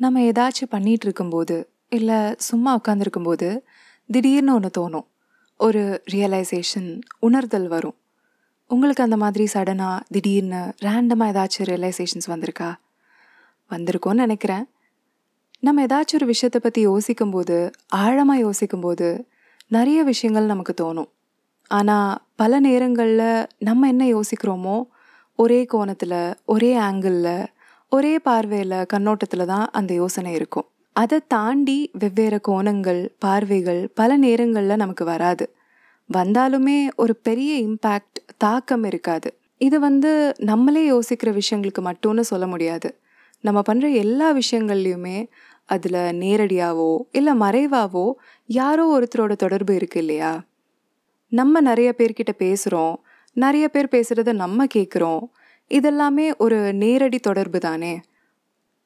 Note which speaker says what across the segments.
Speaker 1: நம்ம ஏதாச்சும் பண்ணிகிட்டு இருக்கும்போது இல்லை சும்மா உட்காந்துருக்கும்போது திடீர்னு ஒன்று தோணும். ஒரு ரியலைசேஷன் உணர்தல் வரும். உங்களுக்கு அந்த மாதிரி சடனாக திடீர்னு ரேண்டமாக ஏதாச்சும் ரியலைசேஷன்ஸ் வந்திருக்கா? வந்திருக்கோன்னு நினைக்கிறேன். நம்ம ஏதாச்சும் ஒரு விஷயத்தை பற்றி யோசிக்கும்போது ஆழமாக யோசிக்கும்போது நிறைய விஷயங்கள் நமக்கு தோணும். ஆனால் பல நேரங்களில் நம்ம என்ன யோசிக்கிறோமோ ஒரே கோணத்தில் ஒரே ஆங்கிளில் ஒரே பார்வையில் கண்ணோட்டத்தில் தான் அந்த யோசனை இருக்கும். அதை தாண்டி வெவ்வேறு கோணங்கள் பார்வைகள் பல நேரங்களில் நமக்கு வராது. வந்தாலுமே ஒரு பெரிய இம்பேக்ட் தாக்கம் இருக்காது. இது வந்து நம்மளே யோசிக்கிற விஷயங்களுக்கு மட்டும்னு சொல்ல முடியாது. நம்ம பண்ணுற எல்லா விஷயங்கள்லையுமே அதில் நேரடியாவோ இல்லை மறைவாவோ யாரோ ஒருத்தரோட தொடர்பு இருக்கு இல்லையா? நம்ம நிறைய பேர்கிட்ட பேசுகிறோம் நிறைய பேர் பேசுகிறத நம்ம கேட்குறோம் இதெல்லாமே ஒரு நேரடி தொடர்பு தானே?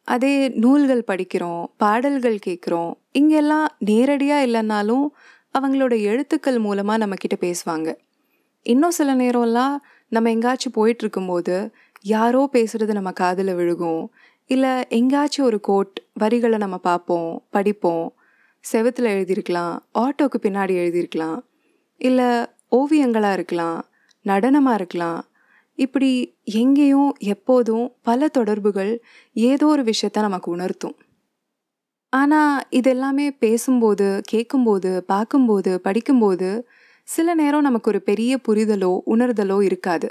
Speaker 1: அதே நூல்கள் படிக்கிறோம் பாடல்கள் கேட்குறோம் இங்கெல்லாம் நேரடியாக இல்லைன்னாலும் அவங்களோட எழுத்துக்கள் மூலமாக நம்மக்கிட்ட பேசுவாங்க. இன்னும் சில நேரம்லாம் நம்ம எங்கேயாச்சும் போயிட்டுருக்கும்போது யாரோ பேசுகிறது நம்ம காதில் விழுகும். இல்லை எங்கேயாச்சும் ஒரு கோட் வரிகளை நம்ம பார்ப்போம் படிப்போம் செவத்தில் எழுதியிருக்கலாம் ஆட்டோக்கு பின்னாடி எழுதியிருக்கலாம் இல்லை ஓவியங்களாக இருக்கலாம் நடனமாக இருக்கலாம் இப்படி எங்கேயும் எப்போதும் பல தொடர்புகள் ஏதோ ஒரு விஷயத்த நமக்கு உணர்த்தும். ஆனால் இதெல்லாமே பேசும்போது கேட்கும்போது பார்க்கும்போது படிக்கும்போது சில நேரம் நமக்கு ஒரு பெரிய புரிதலோ உணர்தலோ இருக்காது.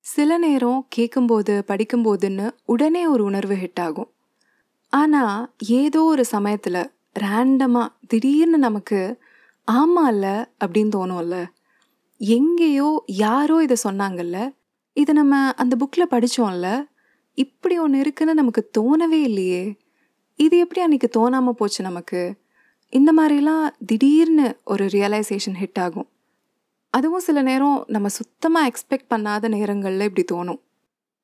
Speaker 1: சில நேரம் கேட்கும்போது படிக்கும்போதுன்னு உடனே ஒரு உணர்வு ஹிட் ஆகும். ஆனால் ஏதோ ஒரு சமயத்தில் ரேண்டமாக திடீர்னு நமக்கு ஆமாம்ல அப்படின்னு தோணும்ல? எங்கேயோ யாரோ இதை சொன்னாங்கல்ல? இதை நம்ம அந்த புக்கில் படித்தோம்ல இப்படி ஒன்று இருக்குன்னு நமக்கு தோணவே இல்லையே. இது எப்படி அன்றைக்கி தோணாமல் போச்சு நமக்கு? இந்த மாதிரிலாம் திடீர்னு ஒரு ரியலைசேஷன் ஹிட் ஆகும். அதுவும் சில நேரம் நம்ம சுத்தமாக எக்ஸ்பெக்ட் பண்ணாத நேரங்களில் இப்படி தோணும்.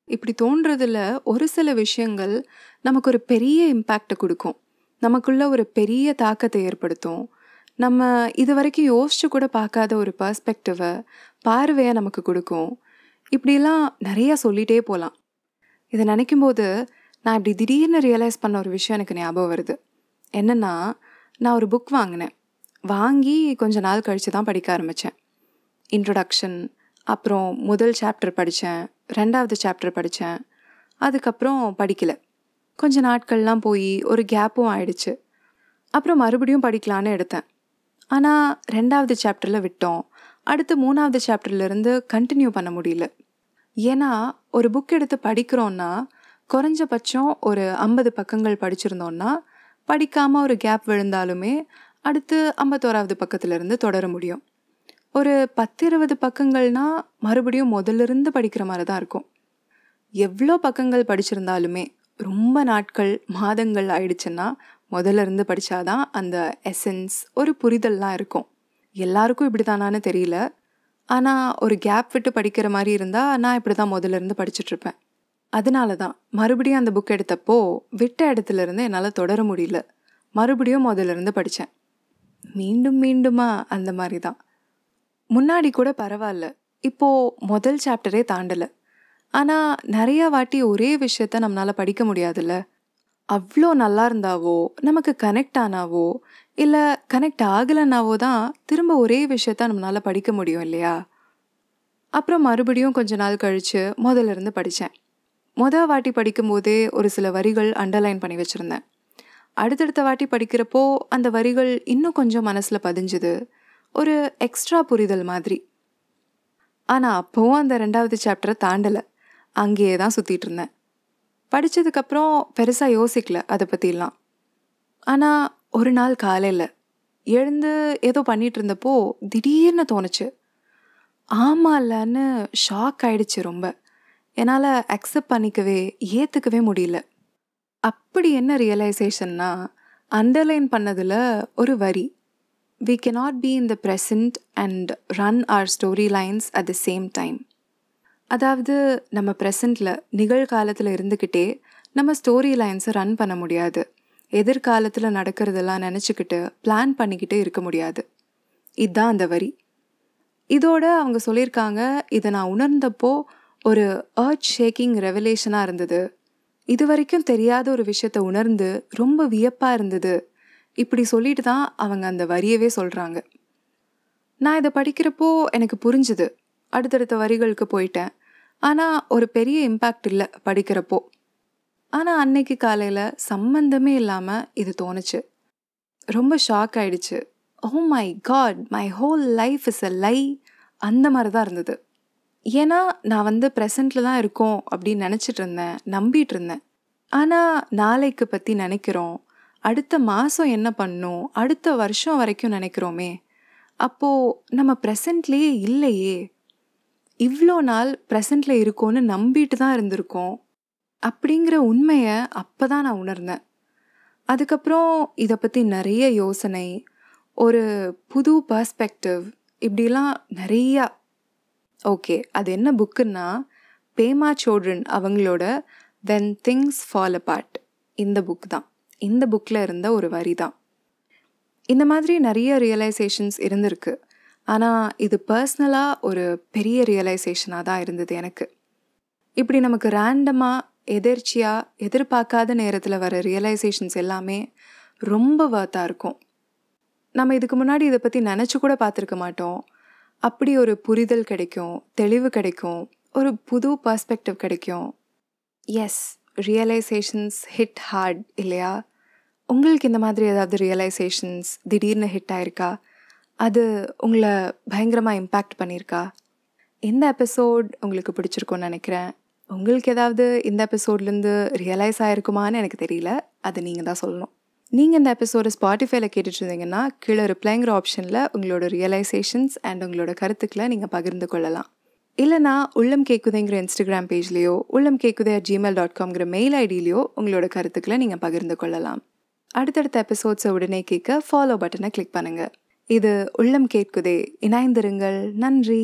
Speaker 1: இப்படி தோன்றதில் ஒரு சில விஷயங்கள் நமக்கு ஒரு பெரிய இம்பேக்டை கொடுக்கும். நமக்குள்ள ஒரு பெரிய தாக்கத்தை ஏற்படுத்தும். நம்ம இது வரைக்கும் யோசிச்சு கூட பார்க்காத ஒரு பர்ஸ்பெக்டிவை பார்வையை நமக்கு கொடுக்கும். இப்படிலாம் நிறையா சொல்லிகிட்டே போகலாம் இதை நினைக்கும் போது நான் இப்படி திடீர்னு ரியலைஸ் பண்ண ஒரு விஷயம் எனக்கு ஞாபகம் வருது. என்னென்னா நான் ஒரு புக் வாங்கினேன். வாங்கி கொஞ்ச நாள் கழித்து தான் படிக்க ஆரம்பித்தேன் இன்ட்ரொடக்ஷன் அப்புறம் முதல் சாப்டர் படித்தேன் ரெண்டாவது சாப்டர் படித்தேன் அதுக்கப்புறம் படிக்கலை. கொஞ்ச நாட்கள்லாம் போய் ஒரு கேப்பும் ஆயிடுச்சு. அப்புறம் மறுபடியும் படிக்கலான்னு எடுத்தேன். ஆனால் ரெண்டாவது சாப்டரில் விட்டோம். அடுத்து மூணாவது சாப்டர்லேருந்து கண்டினியூ பண்ண முடியல. ஏன்னா ஒரு புக் எடுத்து படிக்கிறோன்னா குறைஞ்சபட்சம் ஒரு ஐம்பது பக்கங்கள் படிச்சிருந்தோன்னா படிக்காமல் ஒரு கேப் விழுந்தாலுமே அடுத்து ஐம்பத்தோராவது பக்கத்துலேருந்து தொடர முடியும். ஒரு பத்து இருபது பக்கங்கள்னா மறுபடியும் முதல்லிருந்து படிக்கிற மாதிரி தான் இருக்கும். எவ்வளோ பக்கங்கள் படிச்சிருந்தாலுமே ரொம்ப நாட்கள் மாதங்கள் ஆயிடுச்சுன்னா முதல்ல இருந்து படித்தாதான் அந்த எசன்ஸ் ஒரு புரிதல்லாம் இருக்கும். எல்லாருக்கும் இப்படி தானான்னு தெரியல. ஆனால் ஒரு கேப் விட்டு படிக்கிற மாதிரி இருந்தால் நான் இப்படி தான் முதல்ல இருந்து படிச்சுட்ருப்பேன் அதனால தான் மறுபடியும் அந்த புக் எடுத்தப்போ விட்ட இடத்துல இருந்து என்னால் தொடர முடியல. மறுபடியும் முதல்ல இருந்து படித்தேன் மீண்டும் மீண்டுமா அந்த மாதிரி தான் முன்னாடி கூட பரவாயில்ல. இப்போது முதல் சாப்டரே தாண்டலை. ஆனால் நிறையா வாட்டி ஒரே விஷயத்த நம்மளால் படிக்க முடியாதுல்ல? அவ்வளோ நல்லா இருந்தாவோ நமக்கு கனெக்ட் ஆனாவோ? இல்லை கனெக்ட் ஆகலைனாவோ தான் திரும்ப ஒரே விஷயத்த நம்மளால் படிக்க முடியும் இல்லையா? அப்புறம் மறுபடியும் கொஞ்ச நாள் கழித்து முதல்ல இருந்து படித்தேன் மொதல் வாட்டி படிக்கும்போதே ஒரு சில வரிகள் அண்டர்லைன் பண்ணி வச்சுருந்தேன். அடுத்தடுத்த வாட்டி படிக்கிறப்போ அந்த வரிகள் இன்னும் கொஞ்சம் மனசில் பதிஞ்சுது. ஒரு எக்ஸ்ட்ரா புரிதல் மாதிரி. ஆனால் அப்போவும் அந்த ரெண்டாவது சாப்டரை தாண்டலை. அங்கேயே தான் சுற்றிட்டு இருந்தேன். படித்ததுக்கப்புறம் பெருசாக யோசிக்கல அதை பற்றிலாம் ஆனால் ஒரு நாள் காலையில் எழுந்து ஏதோ பண்ணிகிட்டு இருந்தப்போ திடீர்னு தோணுச்சு. ஆமாம் இல்லைன்னு ஷாக் ஆயிடுச்சு ரொம்ப. என்னால் அக்செப்ட் பண்ணிக்கவே ஏற்றுக்கவே முடியல. அப்படி என்ன ரியலைசேஷன்னா அண்டர்லைன் பண்ணதில் ஒரு வரி. We cannot be in the present and run our story lines at the same time அதாவது நம்ம ப்ரெசண்டில் நிகழ்காலத்தில் இருந்துக்கிட்டே நம்ம ஸ்டோரி லைன்ஸை ரன் பண்ண முடியாது. எதிர்காலத்தில் நடக்கிறதெல்லாம் நினச்சிக்கிட்டு பிளான் பண்ணிக்கிட்டே இருக்க முடியாது. இதுதான் அந்த வரி. இதோட அவங்க சொல்லியிருக்காங்க இதை நான் உணர்ந்தப்போ ஒரு அர்த் ஷேக்கிங் ரெவலேஷனாக இருந்தது. இது வரைக்கும் தெரியாத ஒரு விஷயத்த உணர்ந்து ரொம்ப வியப்பாக இருந்தது. இப்படி சொல்லிட்டு தான் அவங்க அந்த வரியவே சொல்கிறாங்க நான் இதை படிக்கிறப்போ எனக்கு புரிஞ்சுது. அடுத்தடுத்த வரிகளுக்கு போயிட்டேன். ஆனால் ஒரு பெரிய இம்பேக்ட் இல்லை படிக்கிறப்போ. ஆனால் அன்னைக்கு காலையில் சம்மந்தமே இல்லாமல் இது தோணுச்சு. ரொம்ப ஷாக் ஆயிடுச்சு. ஓ my God my whole life is a lie அந்த மாதிரி தான் இருந்தது. ஏன்னா நான் வந்து ப்ரெசண்ட்டில் தான் இருக்கோம் அப்படின்னு நினச்சிட்டு இருந்தேன் நம்பிட்டு இருந்தேன். ஆனால் நாளைக்கு பற்றி நினைக்கிறோம். அடுத்த மாதம் என்ன பண்ணும்? அடுத்த வருஷம் வரைக்கும் நினைக்கிறோமே. அப்போது நம்ம ப்ரெசண்ட்லேயே இல்லையே. இவ்வளோ நாள் ப்ரெசண்ட்டில் இருக்கோன்னு நம்பிட்டு தான் இருந்திருக்கோம் அப்படிங்கிற உண்மையை அப்போ தான் நான் உணர்ந்தேன். அதுக்கப்புறம் இதை பற்றி நிறைய யோசனை ஒரு புது பர்ஸ்பெக்டிவ் இப்படிலாம் நிறையா. ஓகே அது என்ன புக்குன்னா பேமா சோட்ரன் அவங்களோட வென் திங்ஸ் ஃபால் அபார்ட் இந்த புக் தான். இந்த புக்கில் இருந்த ஒரு வரி தான் இந்த மாதிரி நிறைய ரியலைசேஷன்ஸ் இருந்திருக்கு. ஆனால் இது பர்ஸ்னலாக ஒரு பெரிய ரியலைசேஷனாக தான் இருந்தது எனக்கு. இப்படி நமக்கு ரேண்டமாக எதிர்ச்சியாக எதிர்பார்க்காத நேரத்தில் வர ரியலைசேஷன்ஸ் எல்லாமே ரொம்ப வர்த்தாக இருக்கும். நம்ம இதுக்கு முன்னாடி இதை பற்றி நினச்சி கூட பார்த்துருக்க மாட்டோம். அப்படி ஒரு புரிதல் கிடைக்கும் தெளிவு கிடைக்கும் ஒரு புது பர்ஸ்பெக்டிவ் கிடைக்கும். எஸ் ரியலைசேஷன்ஸ் ஹிட் ஹார்ட் இல்லையா? உங்களுக்கு இந்த மாதிரி ஏதாவது ரியலைசேஷன்ஸ் திடீர்னு ஹிட் ஆயிருக்கா? அது உங்களை பயங்கரமாக இம்பேக்ட் பண்ணியிருக்கா? இந்த எபிசோட் உங்களுக்கு பிடிச்சிருக்கும்னு நினைக்கிறேன்? உங்களுக்கு ஏதாவது இந்த எபிசோட்லேருந்து ரியலைஸ் ஆகிருக்குமான்னு எனக்கு தெரியல. அது நீங்கள் தான் சொல்லணும். நீங்கள் இந்த எபிசோடு ஸ்பாட்டிஃபைல கேட்டுட்டு இருந்தீங்கன்னா கீழே ரிப்ளைங்கிற ஆப்ஷனில் உங்களோட ரியலைசேஷன்ஸ் அண்ட் உங்களோட கருத்துக்களை நீங்கள் பகிர்ந்து கொள்ளலாம். இல்லைனா உள்ளம் கேக்குதேங்கிற இன்ஸ்டாகிராம் பேஜ்லேயோ உள்ளம் கேக்குதே அட் ஜிமெயில் டாட் காம்ங்கிற மெயில் ஐடியிலையோ உங்களோட கருத்துக்களை நீங்கள் பகிர்ந்து கொள்ளலாம். அடுத்தடுத்த எபிசோட்ஸை உடனே கேட்க ஃபாலோ பட்டனை கிளிக் பண்ணுங்கள் இது உள்ளம் கேட்குதே இணைந்திருங்கள். நன்றி.